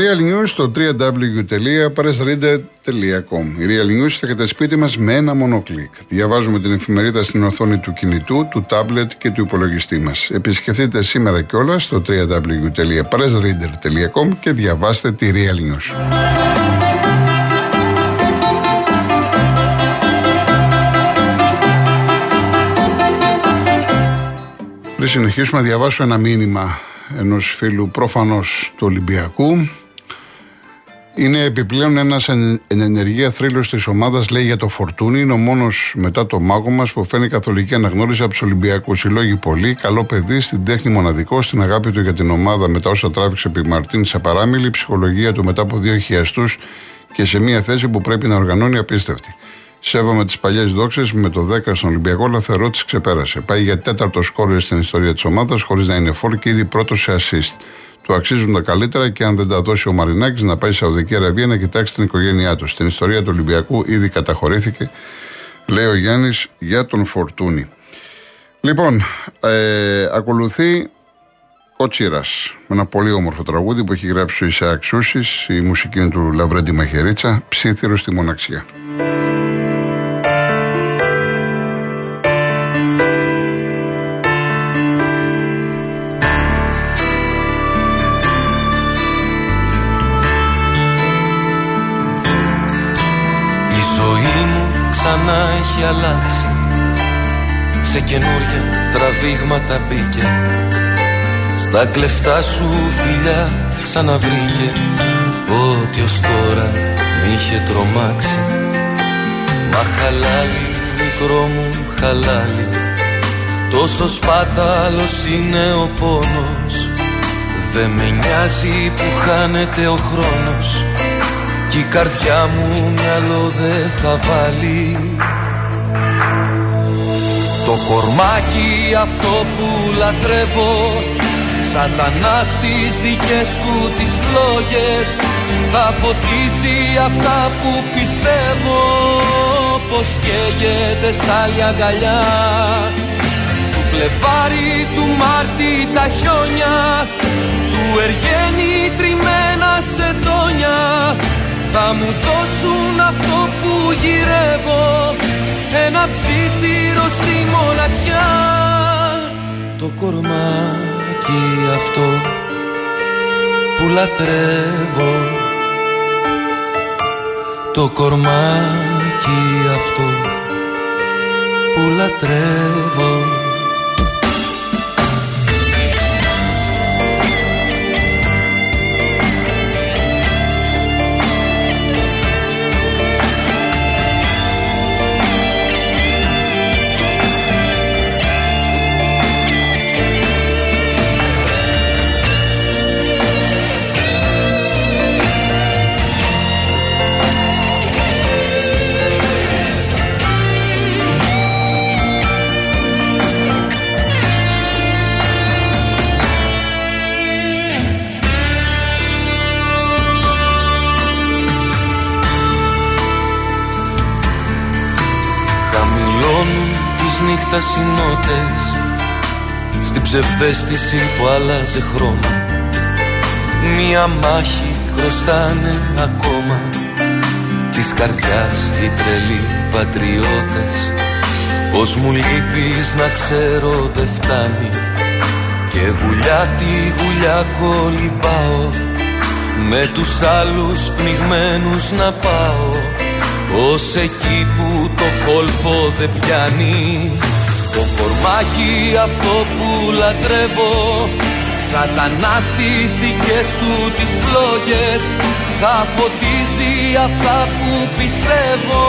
Real News στο www.pressreader.com Η Real News έρχεται σπίτι μας με ένα μόνο κλικ. Διαβάζουμε την εφημερίδα στην οθόνη του κινητού, του τάμπλετ και του υπολογιστή μας. Επισκεφτείτε σήμερα και όλα στο www.pressreader.com και διαβάστε τη Real News. Πριν συνεχίσουμε να διαβάσω ένα μήνυμα ενός φίλου προφανώς του Ολυμπιακού είναι επιπλέον ένας εν ενεργεία θρύλος της ομάδας, λέει για το Φορτούνι. Είναι ο μόνος μετά το μάγο μας που φαίνει καθολική αναγνώριση από τους Ολυμπιακούς. Συλλόγει πολύ, καλό παιδί, στην τέχνη μοναδικό, στην αγάπη του για την ομάδα μετά όσα τράβηξε επί Μαρτίν σε παράμιλη, ψυχολογία του μετά από δύο χιαστούς και σε μια θέση που πρέπει να οργανώνει απίστευτη. Σέβομαι τις παλιές δόξες με το 10 στον Ολυμπιακό, αλλά θεωρώ τις ξεπέρασε. Πάει για τέταρτο σκόρ στην ιστορία της ομάδας, χωρίς να είναι φόρ και ήδη πρώτος σε assist. Του αξίζουν τα καλύτερα και αν δεν τα δώσει ο Μαρινάκης να πάει στη Σαουδική Αραβία να κοιτάξει την οικογένειά του. Στην ιστορία του Ολυμπιακού ήδη καταχωρήθηκε, λέει ο Γιάννης, για τον Φορτούνη. Λοιπόν, ε, ακολουθεί Κότσιρα με ένα πολύ όμορφο τραγούδι που έχει γράψει ο Ισαάκ Σούσης, η μουσική είναι του Λαβρέντι Μαχαιρίτσα, ψήθυρο στη μοναξιά. Έχει αλλάξει. Σε καινούρια τραβήγματα μπήκε. Στα κλεφτά σου φιλιά ξαναβρήκε. Ό,τι ως τώρα μ' είχε τρομάξει. Μα χαλάλι, μικρό μου χαλάλι. Τόσο σπάταλος είναι ο πόνος. Δεν με νοιάζει που χάνεται ο χρόνος κι η καρδιά μου μυαλό δεν θα βάλει. Το κορμάκι αυτό που λατρεύω Σατανά στις δικές του τις φλόγες Θα φωτίσει αυτά που πιστεύω. Πως καίγεται σ' άλλη αγκαλιά Του Φλεβάρι, του Μάρτι τα χιόνια Του Εργένη τριμμένα σε τόνια θα μου δώσουν αυτό που γυρεύω Ένα ψήθυρο στη μοναξιά. Το κορμάκι αυτό που λατρεύω. Το κορμάκι αυτό που λατρεύω ψευδέστηση που άλλαζε χρώμα. Μία μάχη χρωστάνε ακόμα. Της καρδιάς οι τρελοί πατριώτες. Πως μου λείπεις να ξέρω δεν φτάνει. Και γουλιά τη γουλιά κολυμπάω. Με τους άλλους πνιγμένους να πάω. Ως εκεί που το κόλπο δεν πιάνει Το κορμάκι αυτό που λατρεύω. Σατανά στις δικές του τις φλόγες Θα φωτίζει αυτά που πιστεύω.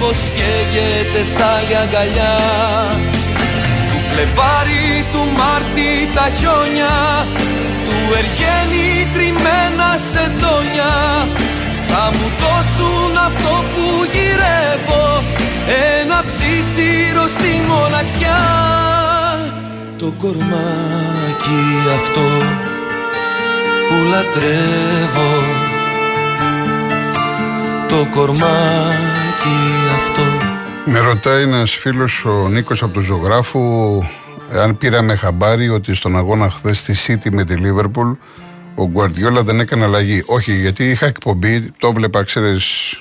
Πως καίγεται σ' άλλη αγκαλιά. Του Φλεβάρι, του Μάρτι τα χιόνια Του Εργένη τριμμένα σε τόνια θα μου δώσουν αυτό που γυρεύω Ένα ψήθυρο στη μοναξιά Το κορμάκι αυτό που λατρεύω Το κορμάκι αυτό Με ρωτάει ένας φίλος ο Νίκος από τον Ζωγράφου αν πήραμε χαμπάρι ότι στον αγώνα χθες στη City με τη Liverpool ο Γκουαρδιόλα δεν έκανε αλλαγή. Όχι, γιατί είχα εκπομπή, το βλέπα, ξέρεις.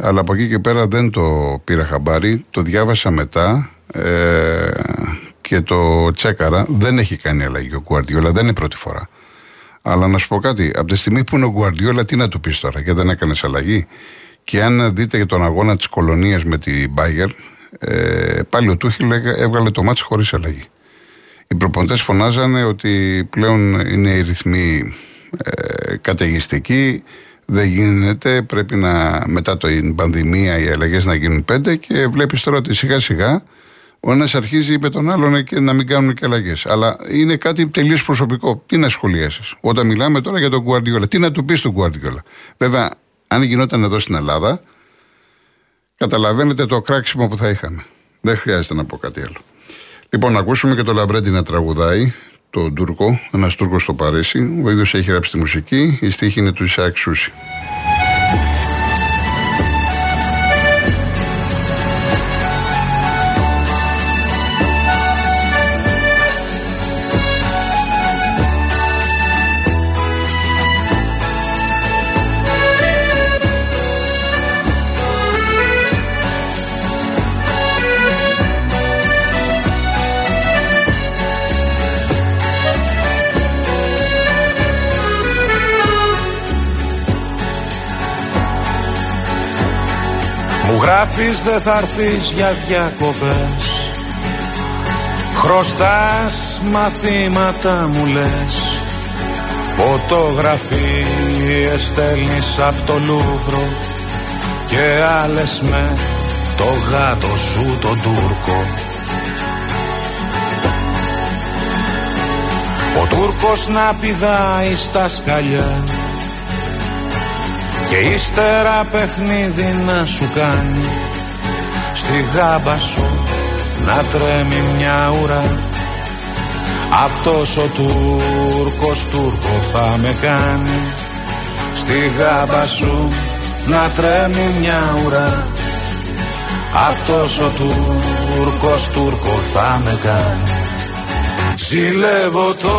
Αλλά από εκεί και πέρα δεν το πήρα χαμπάρι. Το διάβασα μετά ε, και το τσέκαρα. Δεν έχει κάνει αλλαγή ο Γκουαρδιόλα, δεν είναι πρώτη φορά. Αλλά να σου πω κάτι, από τη στιγμή που είναι ο Γκουαρδιόλα, τι να του πεις τώρα, γιατί δεν έκανες αλλαγή; Και αν δείτε για τον αγώνα της κολονίας με την Μπάγκερ, ε, πάλι ο Τούχιλ έβγαλε το μάτι χωρίς αλλαγή. Οι προπονητές φωνάζανε ότι πλέον είναι οι ρυθμοί ε, καταιγιστικοί. Δεν γίνεται, πρέπει να μετά την πανδημία οι αλλαγές να γίνουν πέντε και βλέπεις τώρα ότι σιγά σιγά ο ένας αρχίζει με τον άλλον και να μην κάνουν και αλλαγές. Αλλά είναι κάτι τελείως προσωπικό. Τι να σχολιάσεις. Όταν μιλάμε τώρα για τον Guardiola, τι να του πεις στον Guardiola. Βέβαια, αν γινόταν εδώ στην Ελλάδα, καταλαβαίνετε το κράξιμο που θα είχαμε. Δεν χρειάζεται να πω κάτι άλλο. Λοιπόν, να ακούσουμε και το Λαμπρέντι να τραγουδάει, τον Τούρκο, ένας Τούρκος στο Παρίσι. Ο ίδιος έχει γράψει τη μουσική, η στίχη είναι του Ισαάκ Σούση. Γράφεις δεν θα έρθεις για διακοπές. Χρωστάς μαθήματα μου λες. Φωτογραφίες στέλνεις από το Λούβρο Και άλλες με το γάτο σου τον Τούρκο. Ο Τούρκος να πηδάει στα σκαλιά και ύστερα παιχνίδι να σου κάνει Στη γάμπα σου να τρέμει μια ουρά. Αυτός ο Τούρκος Τούρκο θα με κάνει Στη γάμπα σου να τρέμει μια ουρά. Αυτός ο Τούρκος Τούρκο θα με κάνει. Ζηλεύω το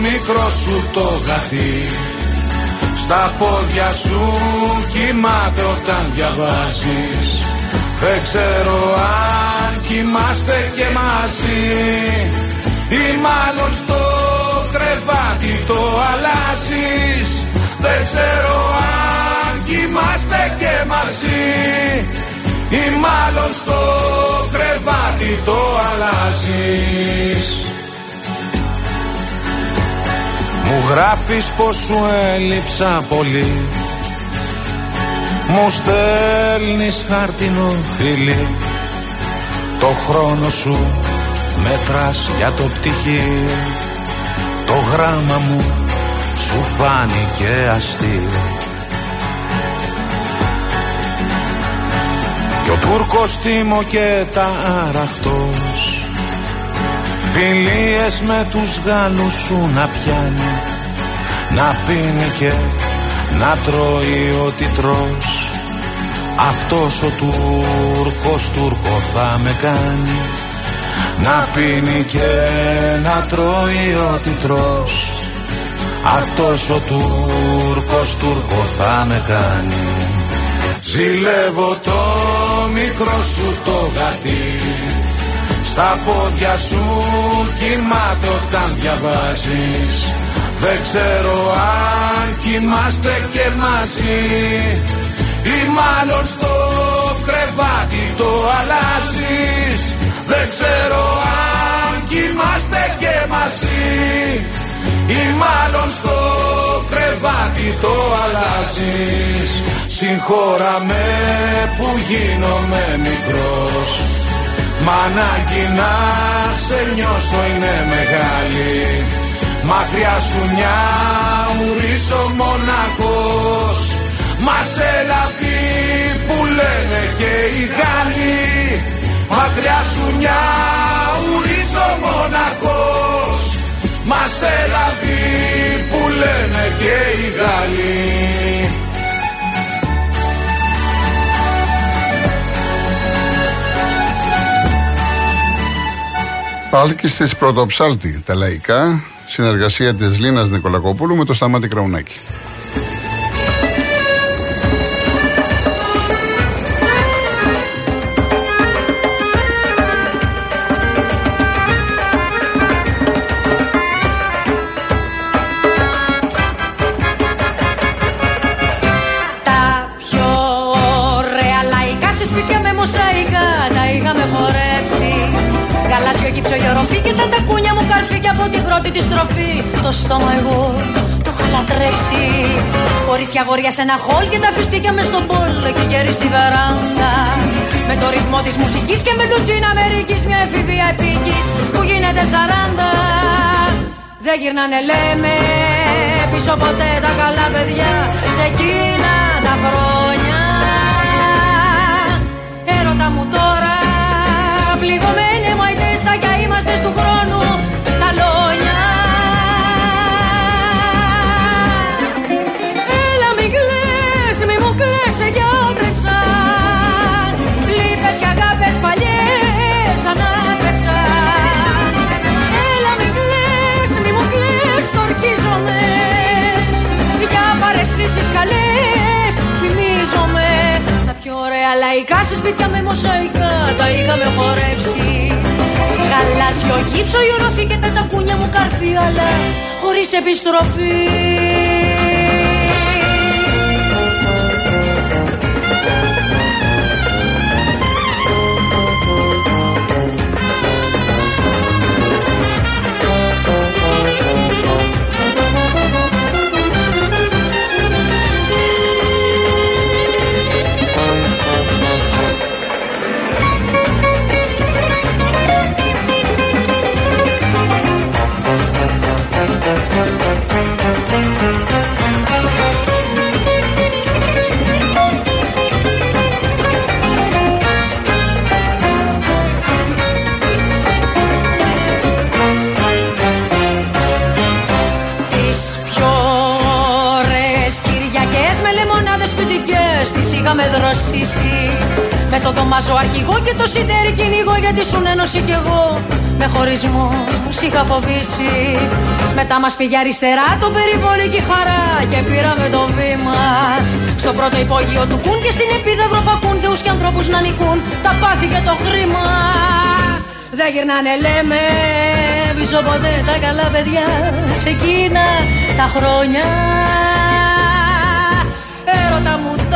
μικρό σου το γατί. Στα πόδια σου κοιμάται όταν διαβάζεις Δεν ξέρω αν κοιμάστε και μαζί Ή μάλλον στο κρεβάτι το αλλάζεις. Δεν ξέρω αν κοιμάστε και μαζί Ή μάλλον στο κρεβάτι το αλλάζεις. Μου γράφεις πως σου έλειψα πολύ Μου στέλνεις χάρτινο φίλι Το χρόνο σου μετράς για το πτυχί Το γράμμα μου σου φάνηκε αστείο. Κι ο Τούρκος τίμω και τα αραχτός Φιλίες με τους Γάλλους σου να πιάνει. Να πίνει και να τρώει ό,τι τρως Αυτός ο Τούρκος Τούρκο θα με κάνει. Να πίνει και να τρώει ό,τι τρως Αυτός ο Τούρκος Τούρκο θα με κάνει. Ζηλεύω το μικρό σου το γατί στα πόδια σου κοιμάται όταν διαβάζεις Δεν ξέρω αν κοιμάστε και μαζί Ή μάλλον στο κρεβάτι το αλλάζεις. Δεν ξέρω αν κοιμάστε και μαζί Ή μάλλον στο κρεβάτι το αλλάζεις. Συγχώρα με που γίνομαι μικρός. Μ' ανάγκη να σε νιώσω είναι μεγάλη Μακριά σου μια ουρίσω μοναχός Μας σε λαβή που λένε και οι Γάλλοι. Μακριά σου μια ουρίσω μοναχός Μας σε λαβή που λένε και οι Γάλλοι. Πάλκη τη Πρωτοψάλτη, τα λαϊκά συνεργασία της Λίνας Νικολακοπούλου με το Σταμάτη Κραουνάκη. Γύψο η οροφή και τα τακούνια μου καρφί από την πρώτη τη στροφή. Το στόμα εγώ το είχα λατρέψει. Κορίτσια γόρια σε ένα χολ και τα φιστίκια μες στον πόλο και γέρι στη βεράντα. Με το ρυθμό της μουσικής και με λουτζίνα Αμερικής μια εφηβεία επίκης που γίνεται σαράντα. Δεν γυρνάνε λέμε πίσω ποτέ τα καλά παιδιά σε εκείνα τα χρόνια. Έρωτα μου τώρα πληγωμένοι μαϊτές θα κι είμαστε του χρόνου τα λόνια. Έλα μη κλαις, μη μου κλαις, σε γιατρεψαν Λύπες και αγάπες παλιές ανάτρεψαν Έλα μη κλαις, μη μου κλαις, τορκίζομαι Για παρεστήσεις καλές θυμίζομαι. Πιο ωραία λαϊκά σε σπίτια με μοσαϊκά τα είχαμε χορέψει Γαλάζιο γύψο, η οροφή και τα τακούνια μου καρφί αλλά χωρίς επιστροφή είχαμε δροσίσει Με το δωμάζο αρχηγό και το σιτέρι κυνηγό Γιατί σου ένωση κι εγώ με χωρισμό σ' είχα φοβήσει Μετά μας πήγε αριστερά το περιβόλικη χαρά Και πήραμε το βήμα. Στο πρώτο υπόγειο του κουν και στην επίδαυρο πακούν Θεούς και ανθρώπους να νικούν τα πάθη και το χρήμα. Δεν γυρνάνε λέμε πίσω ποτέ τα καλά παιδιά. Σε εκείνα τα χρόνια. Έρωτα μου τώρα πληγωμένοι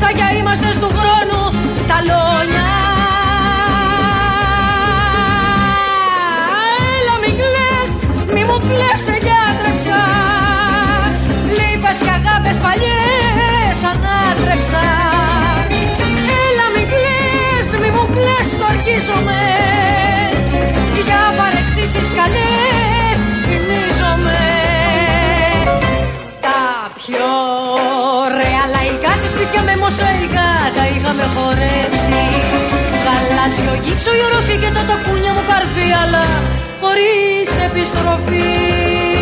μαϊτές θα κι είμαστε του χρόνου τα λόνια Έλα μην κλαις, μη μου κλαις σε γιατρεψα Λύπες και αγάπες παλιές ανάτρεψα. Έλα μην κλαις, μη μου κλαις, το αρκίζομαι Για παρεστήσεις καλές θυμίζομαι Τα πιο σπίτια με μοσαϊκά. Τα είχαμε χορέψει. Γαλάζιο γύψο η οροφή και τα τακούνια μου καρφί αλλά χωρίς επιστροφή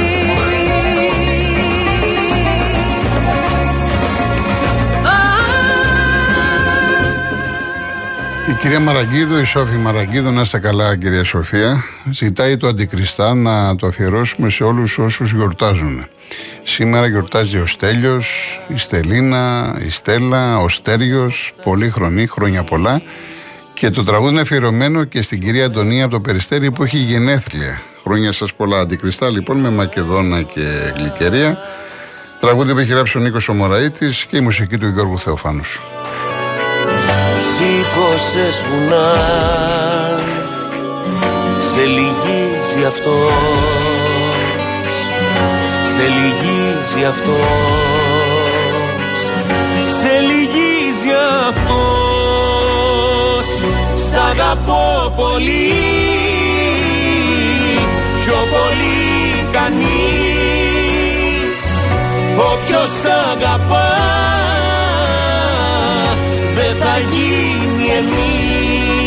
κυρία Μαραγκίδου, η Σόφη Μαραγκίδου, να είστε καλά κυρία Σοφία, ζητάει το αντικριστά να το αφιερώσουμε σε όλους όσους γιορτάζουν. Σήμερα γιορτάζει ο Στέλιος, η Στελίνα, η Στέλλα, ο Στέργιος, πολύ χρονή, χρόνια πολλά. Και το τραγούδι είναι αφιερωμένο και στην κυρία Αντωνία από το Περιστέρι που έχει γενέθλια. Χρόνια σας πολλά αντικριστά λοιπόν με Μακεδόνα και Γλυκερία. Τραγούδι που έχει γράψει ο Νίκος Ομοραήτης και η μουσική του Γιώργου Θεοφάνους. Σήκωσες βουνά, σε λυγίζει αυτός. Σε λυγίζει αυτός. Σε λυγίζει αυτός. Σ' αγαπώ πολύ. Πιο πολύ κανείς. Όποιος αγαπά. Δεν θα γίνει εμείς.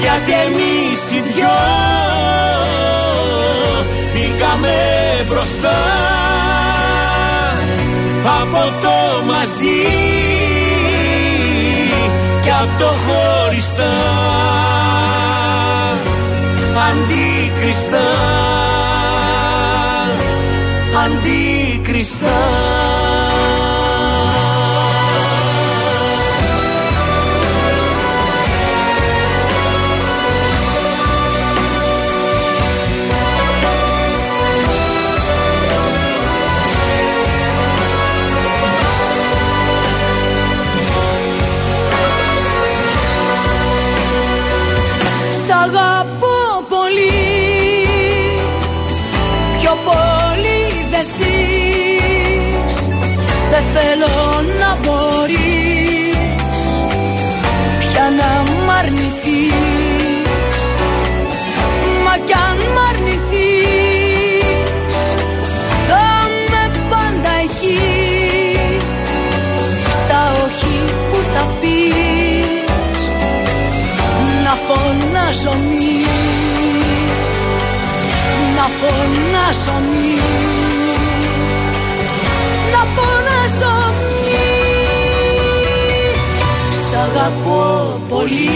Γιατί εμείς οι δυο Μπήκαμε μπροστά. Από το μαζί και από το χωριστά. Αντίκριστα. Αντίκριστα θέλω να μπορείς Πια να μ' αρνηθείς. Μα κι αν μ' αρνηθείς Θα με πάντα εκεί Στα όχι που θα πεις να φωνάζω μη Να φωνάζω μη αγαπώ πολύ.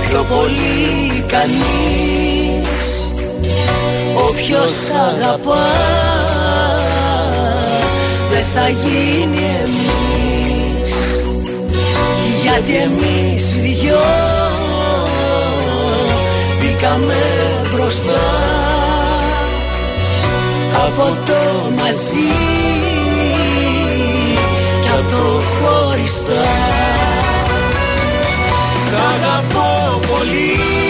Πιο πολύ κανείς. Όποιος αγαπά Δεν θα γίνει εμείς. Γιατί εμείς οι δυο μπήκαμε μπροστά από το μαζί και από το χωριστά. Σ' αγαπώ πολύ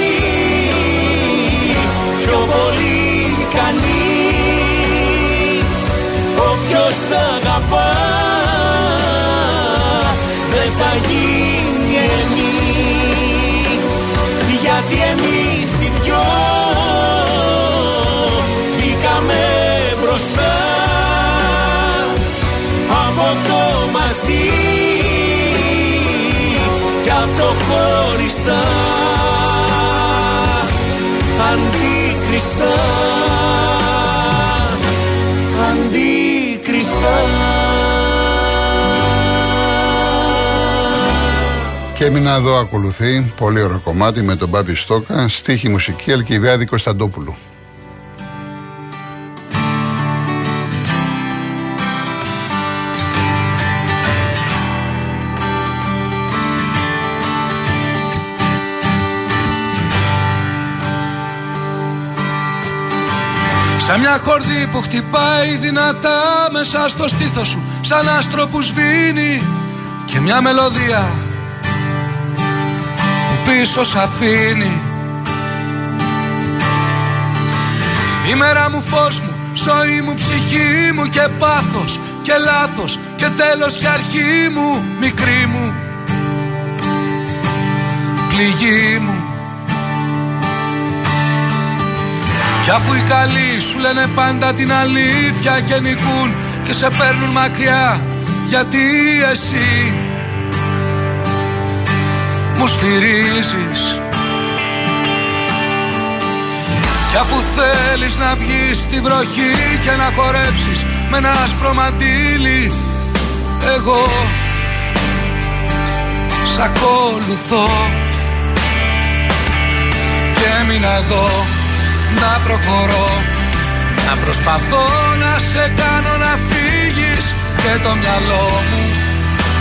μαζί κι απ' το χωριστά αντίκριστα αντίκριστα. Και έμεινα εδώ ακολουθεί. Πολύ ωραίο κομμάτι με τον Μπάμπη Στόκα, στίχη μουσική Αλκιβιάδη Κωνσταντόπουλου. Σαν μια χορδή που χτυπάει δυνατά μέσα στο στήθος σου Σαν άστρο που σβήνει και μια μελωδία που πίσω σ' αφήνει. Η μέρα μου φως μου, ζωή μου, ψυχή μου και πάθος και λάθος και τέλος και αρχή μου, μικρή μου πληγή μου Κι αφού οι καλοί σου λένε πάντα την αλήθεια και νικούν και σε παίρνουν μακριά γιατί εσύ μου σφυρίζεις. Κι αφού θέλεις να βγεις στη βροχή και να χορέψεις με ένα άσπρο μαντίλι εγώ σ' ακολουθώ. Και έμεινα εδώ να προχωρώ. Να προσπαθώ να σε κάνω να φύγεις Και το μυαλό μου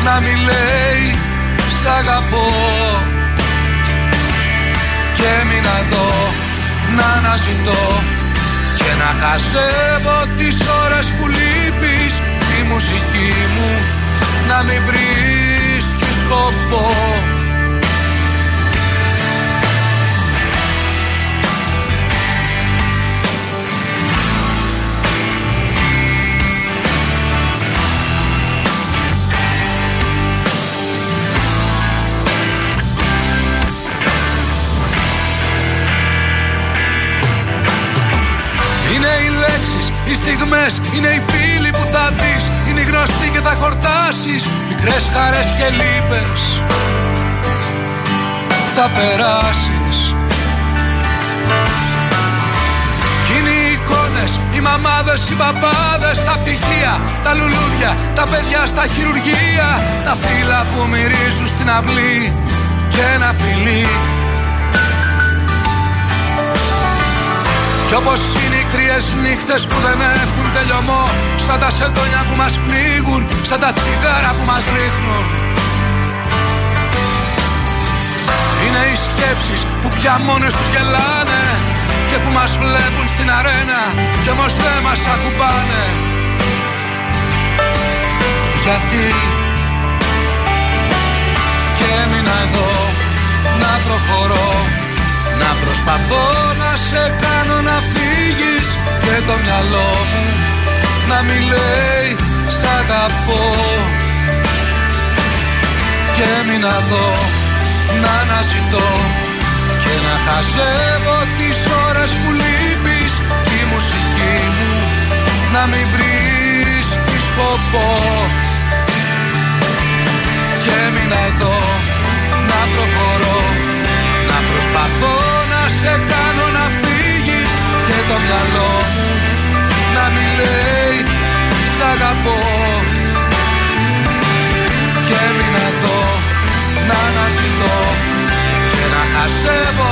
να μη λέει Σ' αγαπώ Και έμεινα εδώ να αναζητώ Και να χασεύω τις ώρες που λείπεις. Τη μουσική μου να μην βρίσκει σκοπό στιγμές, είναι οι φίλοι που θα δεις Είναι οι γνωστοί και θα χορτάσεις Μικρές χαρές και λύπες. Θα περάσεις. Κι είναι οι εικόνες, οι μαμάδες, οι παπάδες Τα πτυχία, τα λουλούδια, τα παιδιά στα χειρουργεία Τα φύλλα που μυρίζουν στην αυλή Και ένα φιλί. Κι όπως είναι οι κρύες νύχτες που δεν έχουν τελειωμό Σαν τα σεντόνια που μας πνίγουν Σαν τα τσιγάρα που μας ρίχνουν. Είναι οι σκέψεις που πια μόνες τους γελάνε Και που μας βλέπουν στην αρένα Κι όμως δεν μας ακουμπάνε. Γιατί Και έμεινα εδώ να προχωρώ να προσπαθώ να σε κάνω να φύγεις Και το μυαλό μου να μην λέει σ' αγαπώ Και έμεινα εδώ να αναζητώ Και να χαζεύω τις ώρες που λείπεις. Και η μουσική μου να μην βρίσκει σκοπό. Και έμεινα εδώ να προχωρώ Να προσπαθώ να σε κάνω να φύγεις. Και το μυαλό μου να μην λέει Σ' αγαπώ Και έμεινα εδώ να αναζητώ Και να χασεύω